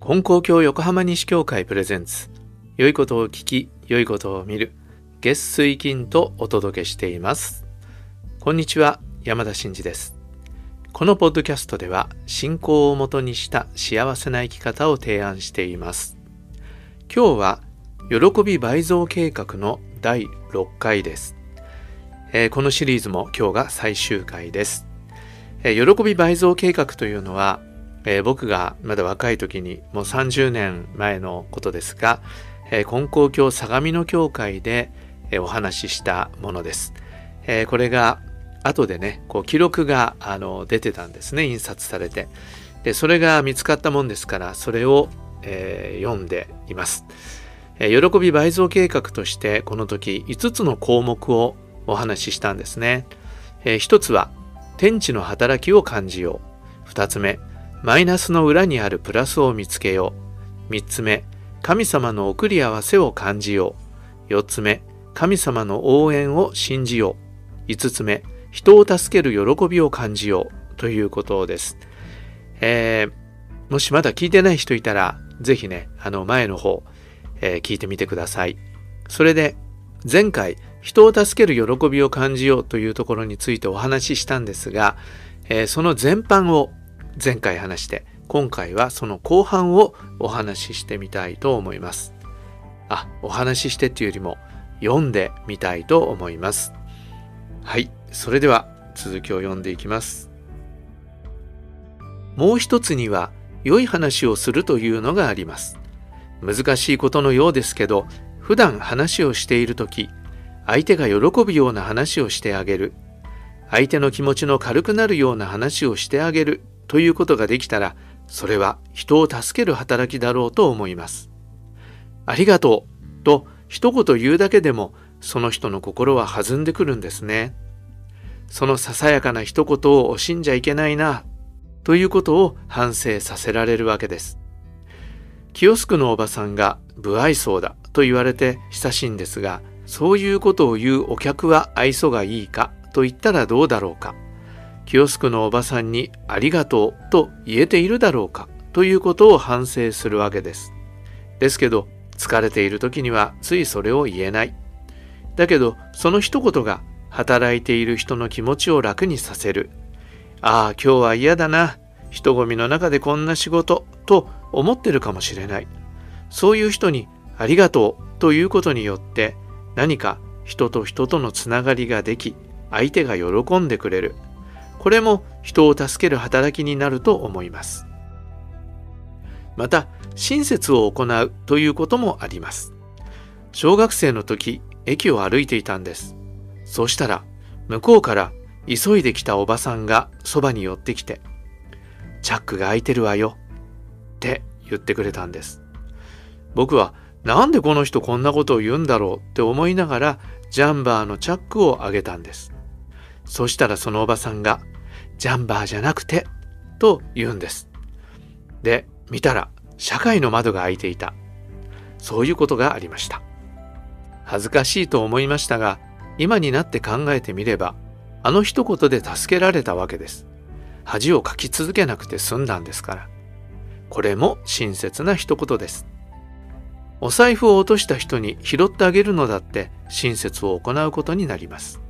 本公共横浜西教会プレゼンツ。良いことを聞き良いことを見る。月水金とお届けしています。こんにちは山田真嗣です。このポッドキャストでは信仰をもとにした幸せな生き方を提案しています。今日は喜び倍増計画の第6回です、えー、このシリーズも今日が最終回です、喜び倍増計画というのはえー、僕がまだ若い時にもう30年前のことですが、えー、金光教相模の教会で、え、お話ししたものです。えこれが後でねこう記録があの出てたんですね印刷されて。でそれが見つかったもんですからそれを、え読んでいます、え喜び倍増計画としてこの時5つの項目をお話ししたんですね、え1つは天地の働きを感じよう2つ目マイナスの裏にあるプラスを見つけよう。3つ目、神様の送り合わせを感じよう。4つ目、神様の応援を信じよう。5つ目、人を助ける喜びを感じよう。ということです。えー、もしまだ聞いてない人いたら、ぜひね、あの前の方、えー、聞いてみてください。それで、前回、人を助ける喜びを感じようというところについてお話ししたんですが、えー、その全般を前回話して今回はその後半をお話ししてみたいと思います。あお話ししてっていうよりも読んでみたいと思います。はいそれでは続きを読んでいきます。もう一つには良い話をするというのがあります。難しいことのようですけど普段話をしている時相手が喜ぶような話をしてあげる相手の気持ちの軽くなるような話をしてあげるということができたら、それは人を助ける働きだろうと思います。ありがとうと一言言うだけでも、その人の心は弾んでくるんですね。そのささやかな一言を惜しんじゃいけないな、ということを反省させられるわけです。キヨスクのおばさんが不愛想だと言われて親しいんですが、そういうことを言うお客は愛想がいいかと言ったらどうだろうか。キヨスクのおばさんにありがとうと言えているだろうかということを反省するわけです。ですけど、疲れている時にはついそれを言えない。だけど、その一言が働いている人の気持ちを楽にさせる。ああ、今日は嫌だな。人混みの中でこんな仕事と思ってるかもしれない。そういう人にありがとうということによって何か人と人とのつながりができ相手が喜んでくれる。これも人を助ける働きになると思います。また、親切を行うということもあります。小学生の時、駅を歩いていたんです。そうしたら、向こうから急いできたおばさんがそばに寄ってきて、チャックが開いてるわよって言ってくれたんです。僕はなんでこの人こんなことを言うんだろうって思いながらジャンバーのチャックを上げたんです。そしたらそのおばさんがジャンバーじゃなくて、と言うんです。で、見たら、社会の窓が開いていた。そういうことがありました。恥ずかしいと思いましたが、今になって考えてみれば、あの一言で助けられたわけです。恥をかき続けなくて済んだんですから。これも親切な一言です。お財布を落とした人に拾ってあげるのだって親切を行うことになります。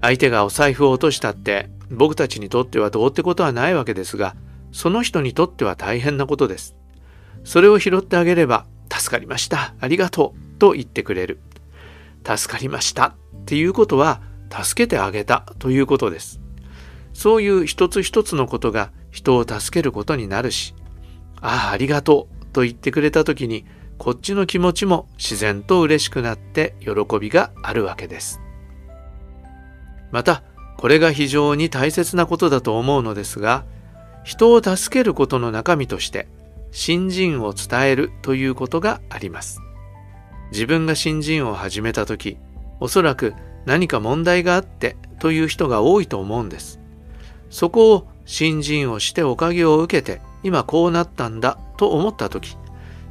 相手がお財布を落としたって僕たちにとってはどうってことはないわけですが、その人にとっては大変なことです。それを拾ってあげれば、助かりました、ありがとう、と言ってくれる。助かりましたっていうことは、助けてあげたということです。そういう一つ一つのことが人を助けることになるし、ああ、ありがとうと言ってくれた時に、こっちの気持ちも自然と嬉しくなって喜びがあるわけです。また、これが非常に大切なことだと思うのですが、人を助けることの中身として、新人を伝えるということがあります。自分が新人を始めた時、おそらく何か問題があってという人が多いと思うんです。そこを新人をしておかげを受けて、今こうなったんだと思った時、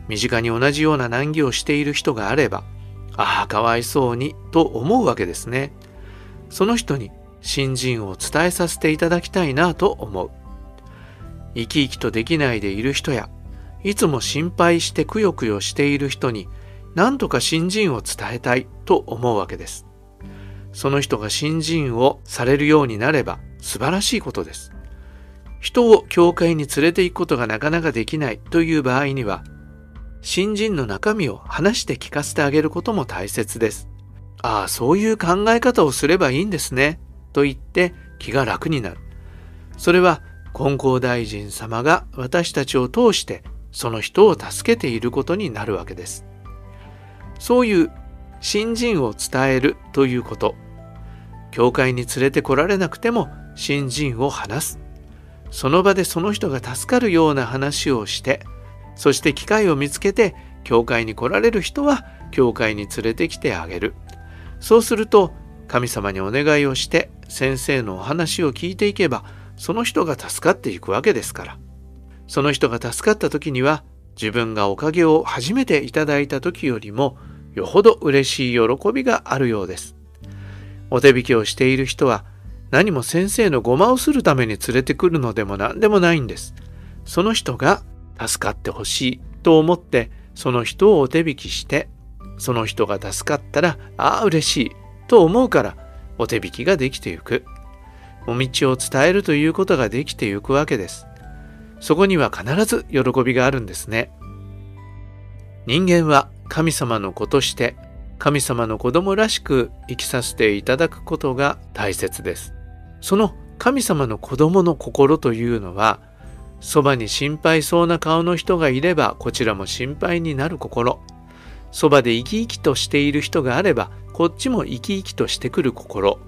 身近に同じような難儀をしている人があれば、ああ、かわいそうにと思うわけですね。その人に新人を伝えさせていただきたいなと思う。生き生きとできないでいる人や、いつも心配してくよくよしている人に、何とか新人を伝えたいと思うわけです。その人が新人をされるようになれば素晴らしいことです。人を教会に連れて行くことがなかなかできないという場合には、新人の中身を話して聞かせてあげることも大切です。ああ、そういう考え方をすればいいんですね。と言って気が楽になる。それは金光大臣様が私たちを通してその人を助けていることになるわけです。そういう新人を伝えるということ。教会に連れてこられなくても新人を話す。その場でその人が助かるような話をして、そして機会を見つけて教会に来られる人は教会に連れてきてあげる。そうすると神様にお願いをして先生のお話を聞いていけばその人が助かっていくわけですから。その人が助かった時には自分がおかげを初めていただいた時よりもよほど嬉しい喜びがあるようです。お手引きをしている人は何も先生のごまをするために連れてくるのでも何でもないんです。その人が助かってほしいと思ってその人をお手引きしてその人が助かったらああ嬉しいと思うからお手引きができてゆく。お道を伝えるということができてゆくわけです。そこには必ず喜びがあるんですね。人間は神様の子として神様の子供らしく生きさせていただくことが大切です。その神様の子供の心というのはそばに心配そうな顔の人がいればこちらも心配になる心。そばで生き生きとしている人があればこっちも生き生きとしてくる心。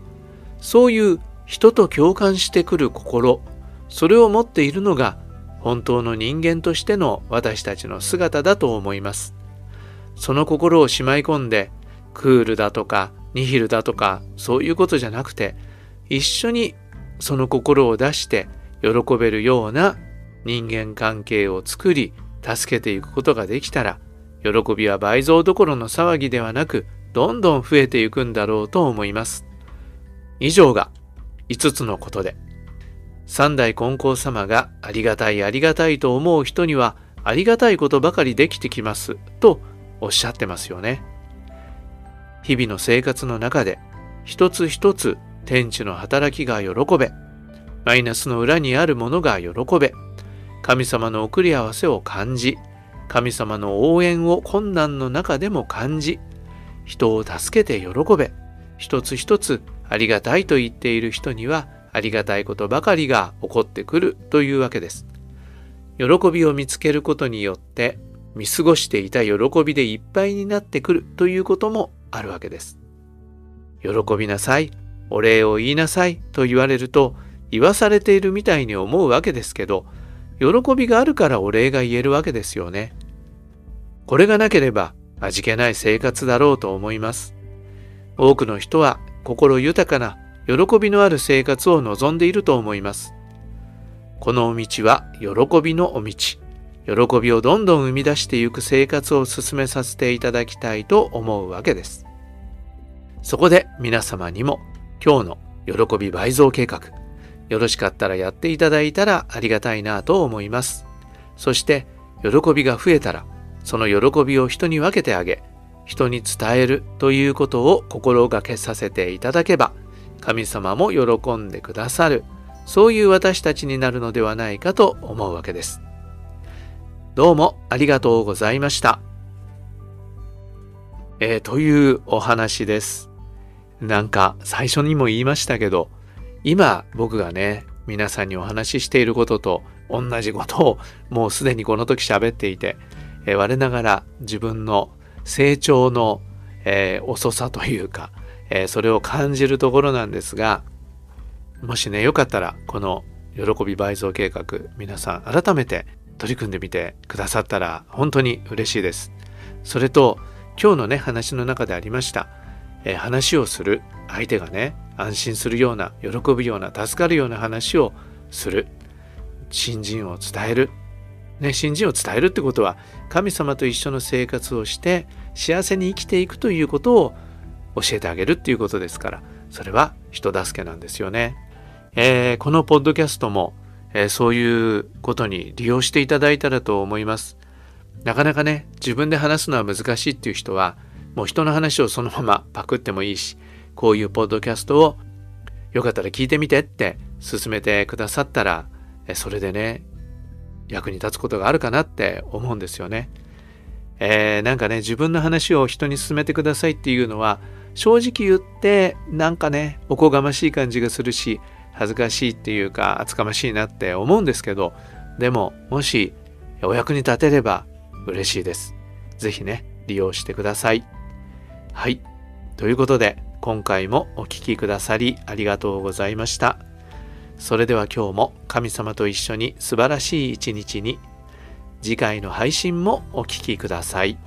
そういう人と共感してくる心。それを持っているのが本当の人間としての私たちの姿だと思います。その心をしまい込んで、クールだとか、ニヒルだとか、そういうことじゃなくて、一緒にその心を出して喜べるような人間関係を作り、助けていくことができたら、喜びは倍増どころの騒ぎではなく、どんどん増えていくんだろうと思います。以上が5つのことで三代金光様がありがたいありがたいと思う人にはありがたいことばかりできてきますとおっしゃってますよね。日々の生活の中で一つ一つ天地の働きが喜べ、マイナスの裏にあるものが喜べ、神様の送り合わせを感じ、神様の応援を困難の中でも感じ、人を助けて喜べ、一つ一つありがたいと言っている人にはありがたいことばかりが起こってくるというわけです。喜びを見つけることによって見過ごしていた喜びでいっぱいになってくるということもあるわけです。喜びなさい、お礼を言いなさいと言われると言わされているみたいに思うわけですけど、喜びがあるからお礼が言えるわけですよね。これがなければ味気ない生活だろうと思います。多くの人は心豊かな喜びのある生活を望んでいると思います。このお道は喜びのお道。喜びをどんどん生み出していく生活を進めさせていただきたいと思うわけです。そこで皆様にも今日の喜び倍増計画、よろしかったらやっていただいたらありがたいなと思います。そして喜びが増えたらその喜びを人に分けてあげ、人に伝えるということを心がけさせていただけば神様も喜んでくださる、そういう私たちになるのではないかと思うわけです。どうもありがとうございました。えー、というお話です。なんか最初にも言いましたけど、今僕がね、皆さんにお話ししていることと同じことをもうすでにこの時喋っていて、えー、我ながら自分の成長の、えー、遅さというか、えー、それを感じるところなんですがもしねよかったらこの喜び倍増計画皆さん改めて取り組んでみてくださったら本当に嬉しいです。それと今日のね話の中でありました、え、話をする相手がね安心するような喜ぶような助かるような話をする新人を伝えるね、新人を伝えるってことは神様と一緒の生活をして幸せに生きていくということを教えてあげるっていうことですからそれは人助けなんですよね。えー、このポッドキャストも、えー、そういうことに利用していただいたらと思います。なかなかね、自分で話すのは難しいっていう人は、もう人の話をそのままパクってもいいし、こういうポッドキャストをよかったら聞いてみてって勧めてくださったら、それでね、役に立つことがあるかなって思うんですよね。えー、なんかね、自分の話を人に勧めてくださいっていうのは、正直言ってなんかね、おこがましい感じがするし、恥ずかしいっていうか厚かましいなって思うんですけどでももしお役に立てれば嬉しいです。是非ね利用してください。はいということで今回もお聴きくださりありがとうございました。それでは今日も神様と一緒に素晴らしい一日に次回の配信もお聴きください。